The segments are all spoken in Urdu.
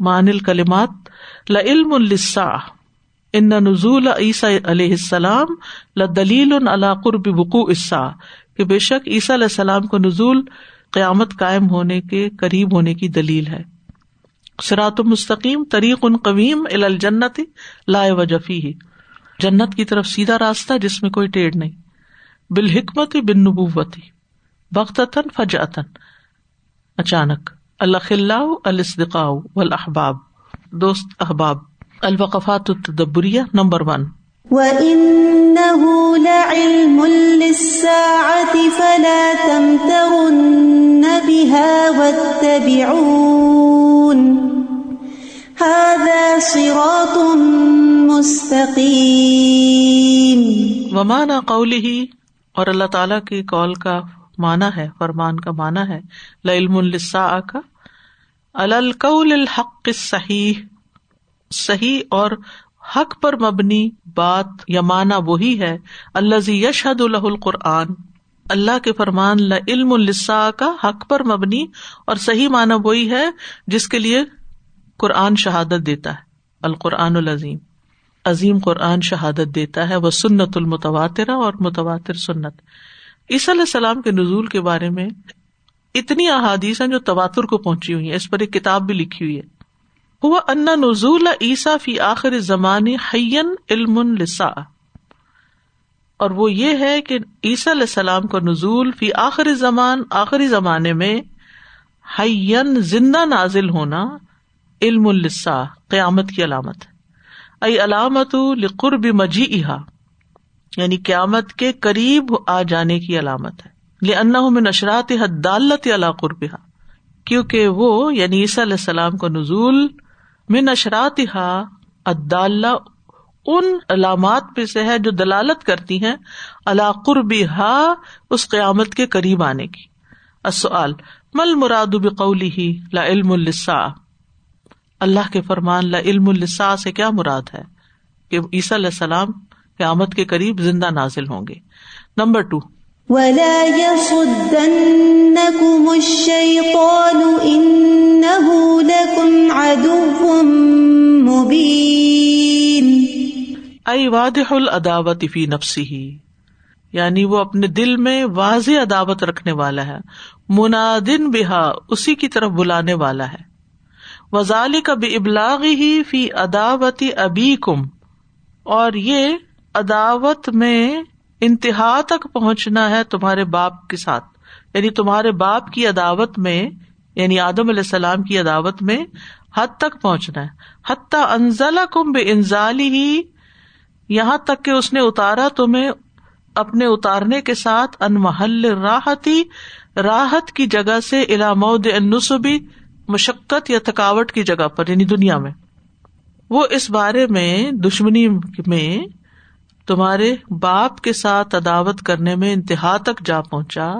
مان الکلمات لعلم السا ان نزول عیسیٰ علیہ السلام لدلیل علی قرب وقوع السا کہ بے شک عیسیٰ علیہ السلام کو نزول قیامت قائم ہونے کے قریب ہونے کی دلیل ہے. سرات مستقیم طریق ان قویم الجنت لا وجفی جنت کی طرف سیدھا راستہ جس میں کوئی ٹیڑھ نہیں. بالحکمت بن نبوتی بختن فجعتن اچانک. اللہ خلاء الصدقاء والاحباب دوست احباب الوقفات التدبریہ نمبر ون وَإِنَّهُ لَعِلْمٌ لِلسَّاعَةِ فَلَا تَمْتَرُنَّ بِهَا وَاتَّبِعُونَ. هَذَا صِرَاطٌ مُسْتَقِيمٌ. ومانا قوله اور اللہ تعالیٰ کے قول کا مانا ہے فرمان کا مانا ہے لعلم السا کا القول الحق صحیح صحیح اور حق پر مبنی بات یا مانا وہی ہے اللہ یشد الہ القرآن۔ اللہ کے فرمان علم السا کا حق پر مبنی اور صحیح مانا وہی ہے، جس کے لیے قرآن شہادت دیتا ہے، القرآن العظیم۔ عظیم قرآن شہادت دیتا ہے، وہ سنت المتواترا اور متواتر سنت۔ عیسی علیہ السلام کے نزول کے بارے میں اتنی احادیث ہیں جو تواتر کو پہنچی ہوئی ہیں، اس پر ایک کتاب بھی لکھی ہوئی ہے۔ ہوا انا نزول عیسا فی آخر زمان حین علم لسا اور وہ یہ ہے کہ عیسی علیہ السلام کا نزول فی آخر زمان آخری زمانے میں حین زندہ نازل ہونا علم السا قیامت کی علامت ائی علامت لقرب مجی یعنی قیامت کے قریب آ جانے کی علامت ہے۔ یہ ان میں نشرات حد دالت اللہ کیونکہ وہ یعنی عیسی علیہ السلام کو نزول میں نشرات ادال ان علامات پہ سے ہے جو دلالت کرتی ہیں اللہ قرب ہا اس قیامت کے قریب آنے کی۔ اصل مل مراد بقولی ہی لا علم السا اللہ کے فرمان لا علم السا سے کیا مراد ہے؟ کہ عیسی علیہ السلام قیامت کے قریب زندہ نازل ہوں گے۔ نمبر ٹو ولا يصدنكم الشيطان إنه لكم عدو مبين أي واضح العداوت في نفسه. یعنی وہ اپنے دل میں واضح عداوت رکھنے والا ہے۔ منادن بہا، اسی کی طرف بلانے والا ہے۔ وزال کا ابلاغ ہی فی عداوتی ابی کم اور یہ عداوت میں انتہا تک پہنچنا ہے تمہارے باپ کے ساتھ۔ یعنی تمہارے باپ کی عداوت میں یعنی آدم علیہ السلام کی عداوت میں حد تک پہنچنا ہے۔ حتیٰ انزلہ کم بے انزالی ہی یہاں تک کہ اس نے اتارا تمہیں اپنے اتارنے کے ساتھ، ان محل راحتی راحت کی جگہ سے علامود انسبی مشقت یا تھکاوٹ کی جگہ پر یعنی دنیا میں۔ وہ اس بارے میں، دشمنی میں تمہارے باپ کے ساتھ عداوت کرنے میں انتہا تک جا پہنچا،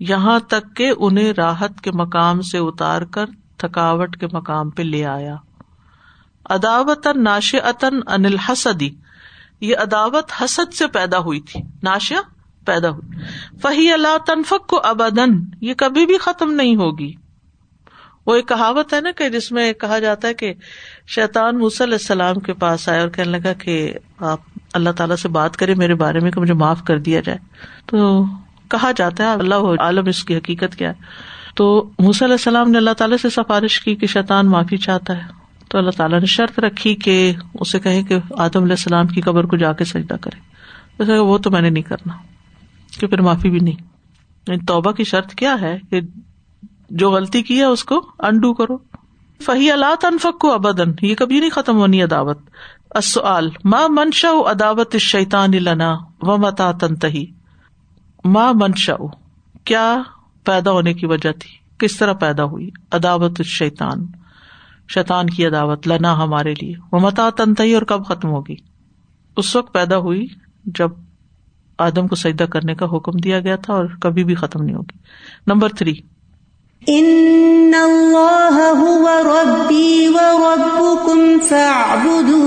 یہاں تک کہ انہیں راحت کے مقام سے اتار کر تھکاوٹ کے مقام پہ لے آیا۔ عداوت ناش عطن انل حسدی یہ عداوت حسد سے پیدا ہوئی تھی ناشیا پیدا ہوئی۔ فہی اللہ تنفک کو ابدن یہ کبھی بھی ختم نہیں ہوگی۔ وہ ایک کہاوت ہے نا کہ جس میں کہا جاتا ہے کہ شیطان علیہ السلام کے پاس آئے اور کہنے لگا کہ آپ اللہ تعالیٰ سے بات کرے، میرے بارے میں کہ مجھے معاف کر دیا جائے۔ تو کہا جاتا ہے، اللہ عالم اس کی حقیقت کیا ہے۔ تو موسی علیہ السلام نے اللہ تعالیٰ سے سفارش کی کہ شیطان معافی چاہتا ہے۔ تو اللہ تعالیٰ نے شرط رکھی کہ اسے کہے کہ آدم علیہ السلام کی قبر کو جا کے سجدہ کرے۔ وہ تو میں نے نہیں کرنا، کہ پھر معافی بھی نہیں۔ یعنی توبہ کی شرط کیا ہے کہ جو غلطی کی ہے اس کو انڈو کرو۔ فہی اللہ تنفک کو ابدن یہ کبھی نہیں ختم ہونی عداوت اصل ماں منشا عداوت شیطان لنا و متا تنتہی؟ ماں منشا کیا پیدا ہونے کی وجہ تھی؟ کس طرح پیدا ہوئی؟ عداوت شیطان شیطان کی عداوت لنا ہمارے لیے وہ متا تنتہی اور کب ختم ہوگی؟ اس وقت پیدا ہوئی جب آدم کو سجدہ کرنے کا حکم دیا گیا تھا اور کبھی بھی ختم نہیں ہوگی۔ نمبر تھری ان اللہ هو ربی و ربکم فاعبدوه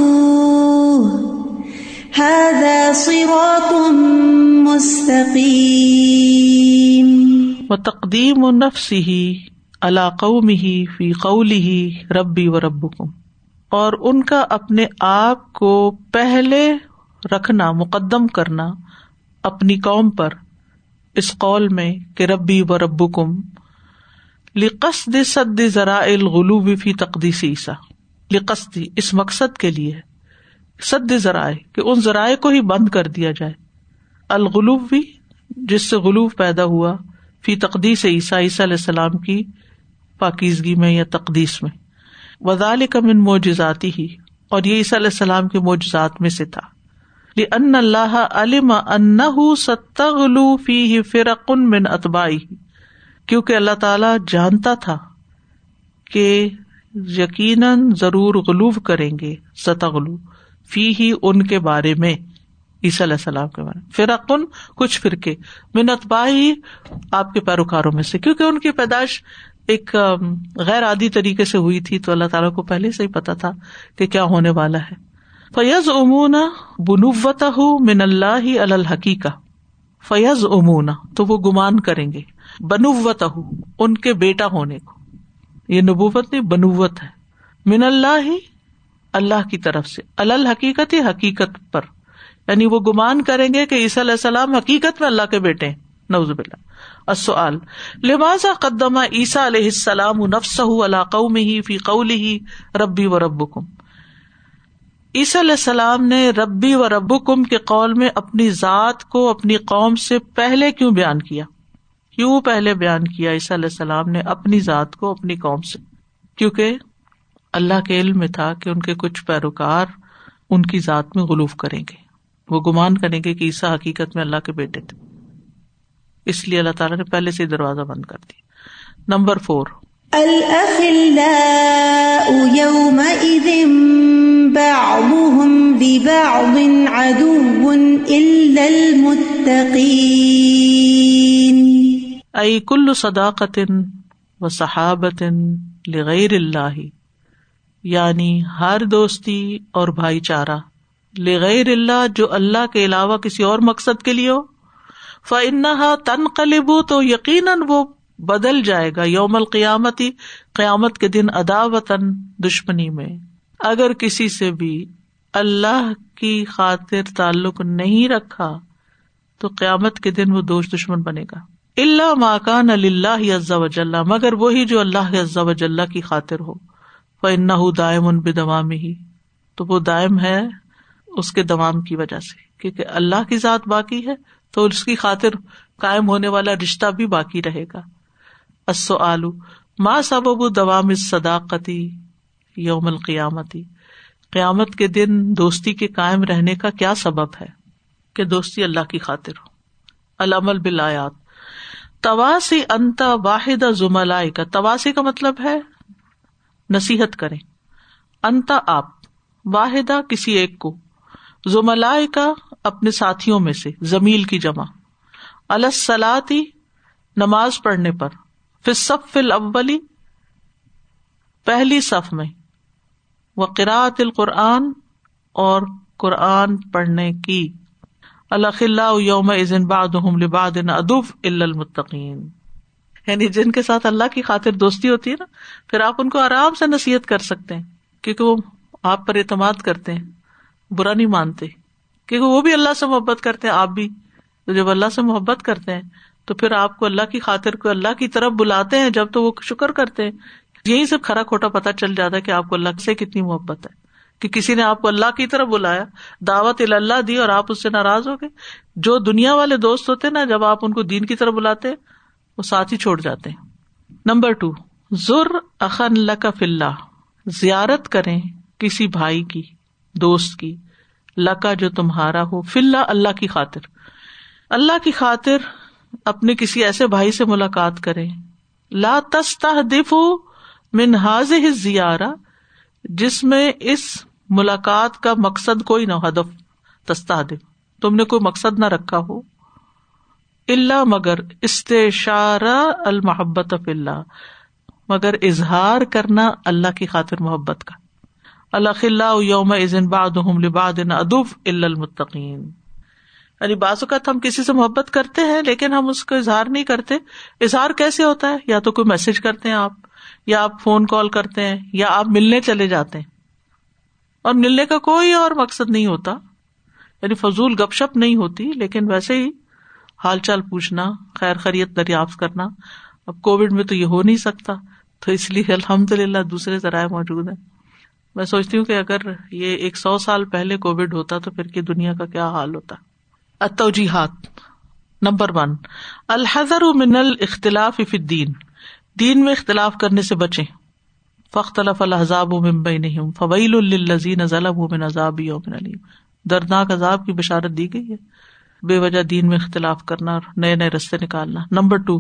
هذا صراط مستقیم و تقدیم نفسه اللہ قوم ہی فی قولی ربی و رب اور ان کا اپنے آپ کو پہلے رکھنا مقدم کرنا اپنی قوم پر اس قول میں کہ ربی و رب کم لقصد سد ذرا الغلو فی تقدیس عیسیٰ۔ لقصدی اس مقصد کے لیے سد ذرائع، کہ ان ذرائع کو ہی بند کر دیا جائے۔ الغلوب بھی جس سے غلوف پیدا ہوا فی تقدیس عیسیٰ عیسیٰ علیہ السلام کی پاکیزگی میں یا تقدیس میں۔ وزال کا من موجاتی ہی، اور یہ عیسیٰ علیہ السلام کے موجزات میں سے تھا۔ ان اللہ علم ان ستغلو فی فرقن من اتبائی کیونکہ اللہ تعالی جانتا تھا کہ یقیناً ضرور غلوف کریں گے، ستغلو فی ہی ان کے بارے میں، عیسی علیہ السلام کے بارے میں۔ فرقن کچھ فرقے، من اتبائی آپ کے پیروکاروں میں سے، کیونکہ ان کی پیدائش ایک غیر عادی طریقے سے ہوئی تھی، تو اللہ تعالیٰ کو پہلے سے ہی پتا تھا کہ کیا ہونے والا ہے۔ فیض امونا بنوت من اللہ الحقیقہ۔ فیض امونا تو وہ گمان کریں گے۔ بنوت ان کے بیٹا ہونے کو۔ یہ نبوت نہیں بنوت ہے۔ من اللہ ہی اللہ کی طرف سے۔ الحقیقت، حقیقت پر۔ یعنی وہ گمان کریں گے کہ عیسی علیہ السلام حقیقت میں اللہ کے بیٹے ہیں۔ نوز بلّہ السؤال، لماذا قدم عیسیٰ علیہ السلام نفسہ علی قومہ فی قولہ ربی و ربکم؟ عیسی علیہ السلام نے ربی و رب کم کے قول میں اپنی ذات کو اپنی قوم سے پہلے کیوں بیان کیا؟ کیوں پہلے بیان کیا عیسی علیہ السلام نے اپنی ذات کو اپنی قوم سے؟ کیونکہ اللہ کے علم میں تھا کہ ان کے کچھ پیروکار ان کی ذات میں غلوف کریں گے۔ وہ گمان کریں گے کہ عیسا حقیقت میں اللہ کے بیٹے تھے۔ اس لیے اللہ تعالیٰ نے پہلے سے دروازہ بند کر دیا۔ نمبر فور بعضهم لبعض عدو إلا المتقين. أي كل صداقة وصحابة لغير الله. یعنی ہر دوستی اور بھائی چارہ لغیر اللہ جو اللہ کے علاوہ کسی اور مقصد کے لیے ہو. فنحا تن قلب تو یقیناً وہ بدل جائے گا یوم القیامتی، قیامت کے دن ادا وطن دشمنی میں۔ اگر کسی سے بھی اللہ کی خاطر تعلق نہیں رکھا، تو قیامت کے دن وہ دوست دشمن بنے گا۔ اللہ ماکان اللہ عزا وجل، مگر وہی جو اللہ عزا وجل کی خاطر ہو۔ وہ دائم ان بدوام ہی تو وہ دائم ہے اس کے دوام کی وجہ سے، کیونکہ اللہ کی ذات باقی ہے، تو اس کی خاطر قائم ہونے والا رشتہ بھی باقی رہے گا۔ اسو آلو ماں سبب دوام صداقتی یوم القیامتی قیامت کے دن دوستی کے قائم رہنے کا کیا سبب ہے؟ کہ دوستی اللہ کی خاطر ہو۔ العمل بلایات تواسی انتا واحد زملائی کا تواسی کا مطلب ہے نصیحت کرے انتا آپ، واحدہ کسی ایک کو۔ زملائے کا اپنے ساتھیوں میں سے، زمیل کی جمع۔ السلاتی نماز پڑھنے پر۔ پھر صف الاولی، پہلی صف میں، و قرآت القرآن اور قرآن پڑھنے کی۔ اللہ یوم باد لباد ادف المتقین۔ یعنی جن کے ساتھ اللہ کی خاطر دوستی ہوتی ہے نا، پھر آپ ان کو آرام سے نصیحت کر سکتے ہیں، کیونکہ وہ آپ پر اعتماد کرتے ہیں، برا نہیں مانتے۔ کیونکہ وہ بھی اللہ سے محبت کرتے ہیں، آپ بھی۔ تو جب اللہ سے محبت کرتے ہیں تو پھر آپ کو اللہ کی خاطر کو اللہ کی طرف بلاتے ہیں، جب تو وہ شکر کرتے ہیں۔ یہی سب کھرا کھوٹا پتا چل جاتا ہے کہ آپ کو اللہ سے کتنی محبت ہے۔ کہ کسی نے آپ کو اللہ کی طرف بلایا، دعوت اللہ دی اور آپ اس سے ناراض ہو گئے۔ جو دنیا والے دوست ہوتے نا، جب آپ ان کو دین کی طرف بلاتے، وہ ساتھ ہی چھوڑ جاتے ہیں۔ نمبر ٹو ضر اخن اللہ کا فلّہ زیارت کریں کسی بھائی کی، دوست کی، لکا جو تمہارا ہو فلّہ اللہ کی خاطر۔ اللہ کی خاطر اپنے کسی ایسے بھائی سے ملاقات کرے لا تستہ دف منہاز زیارہ جس میں اس ملاقات کا مقصد کوئی نہ ہدف تستاد تم نے کوئی مقصد نہ رکھا ہو۔ اللہ مگر استشارہ المحبت اف اللہ، مگر اظہار کرنا اللہ کی خاطر محبت کا۔ اللہ خلّہ یوم ازن باد لباد ادف المتقین۔ یعنی بعض اوقات ہم کسی سے محبت کرتے ہیں لیکن ہم اس کو اظہار نہیں کرتے۔ اظہار کیسے ہوتا ہے؟ یا تو کوئی میسج کرتے ہیں آپ، یا آپ فون کال کرتے ہیں، یا آپ ملنے چلے جاتے ہیں۔ اور ملنے کا کوئی اور مقصد نہیں ہوتا۔ یعنی فضول گپ شپ نہیں ہوتی، لیکن ویسے ہی حال چال پوچھنا، خیر خریت دریافت کرنا۔ اب کووڈ میں تو یہ ہو نہیں سکتا، تو اس لیے الحمد للہ دوسرے ذرائع موجود ہیں۔ میں سوچتی ہوں کہ اگر یہ ایک سو سال پہلے کووڈ ہوتا تو پھر کی دنیا کا کیا حال ہوتا۔ اتوجیحات نمبر ون الحضر من الختلاف الدین، دین میں اختلاف کرنے سے بچے فخت الحضاب نہیں فویل الزین ضلع من عذاب یوم علیم۔ دردناک عذاب کی بشارت دی گئی ہے۔ بے وجہ دین میں اختلاف کرنا اور نئے نئے رستے نکالنا۔ نمبر ٹو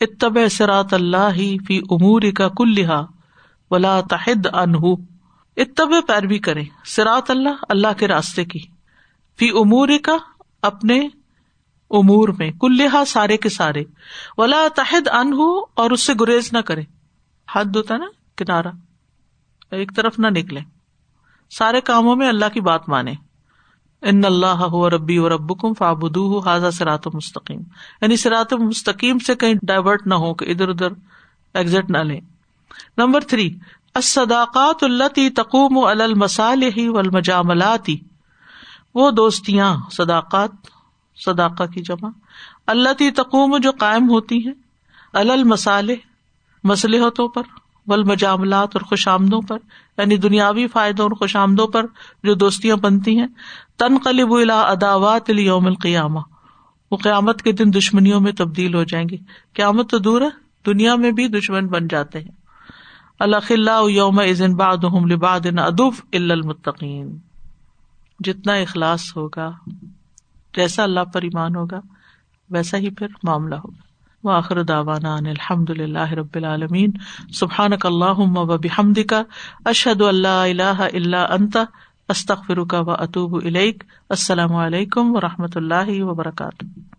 اتب سرات اللہ ہی فی امور کا کل لہا ولا تحد انہ اتب پیروی کرے سرات اللہ اللہ کے راستے کی۔ فی امور کا اپنے امور میں، کل لہا سارے کے سارے۔ ولا تحد ان اور اس سے گریز نہ کرے۔ حد ہوتا نا کنارا ایک طرف نہ نکلے۔ سارے کاموں میں اللہ کی بات مانے۔ ان اللہ ہو ربی و رب کم فابود حاضا سرات مستقیم یعنی سرات مستقیم سے کہیں ڈائورٹ نہ ہو، کہ ادھر ادھر ایگزٹ نہ لے نمبر تھری، الصداقات التی تقوم المسال والمجاملاتی وہ دوستیاں، صداقات، صداقہ کی جمع اللہ تی تقوم، جو قائم ہوتی ہیں المسالے مسلحتوں پر ول مجاملات اور خوش آمدوں پر یعنی دنیاوی فائدوں اور خوش آمدوں پر جو دوستیاں بنتی ہیں تن قلب الا اداوات یوم القیامہ۔ وہ قیامت کے دن دشمنیوں میں تبدیل ہو جائیں گے قیامت تو دور ہے، دنیا میں بھی دشمن بن جاتے ہیں۔ اللہ یوم ازن باد لباد ادف المتقین۔ جتنا اخلاص ہوگا، جیسا اللہ پر ایمان ہوگا، ویسا ہی پھر معاملہ ہوگا۔ واخر داوانا الحمد للہ رب العالمین۔ سبحان اللہ و بحمد کا اشد اللہ اللہ اللہ انتا استخر فرکا و اطوب السلام علیکم و رحمۃ اللہ وبرکاتہ۔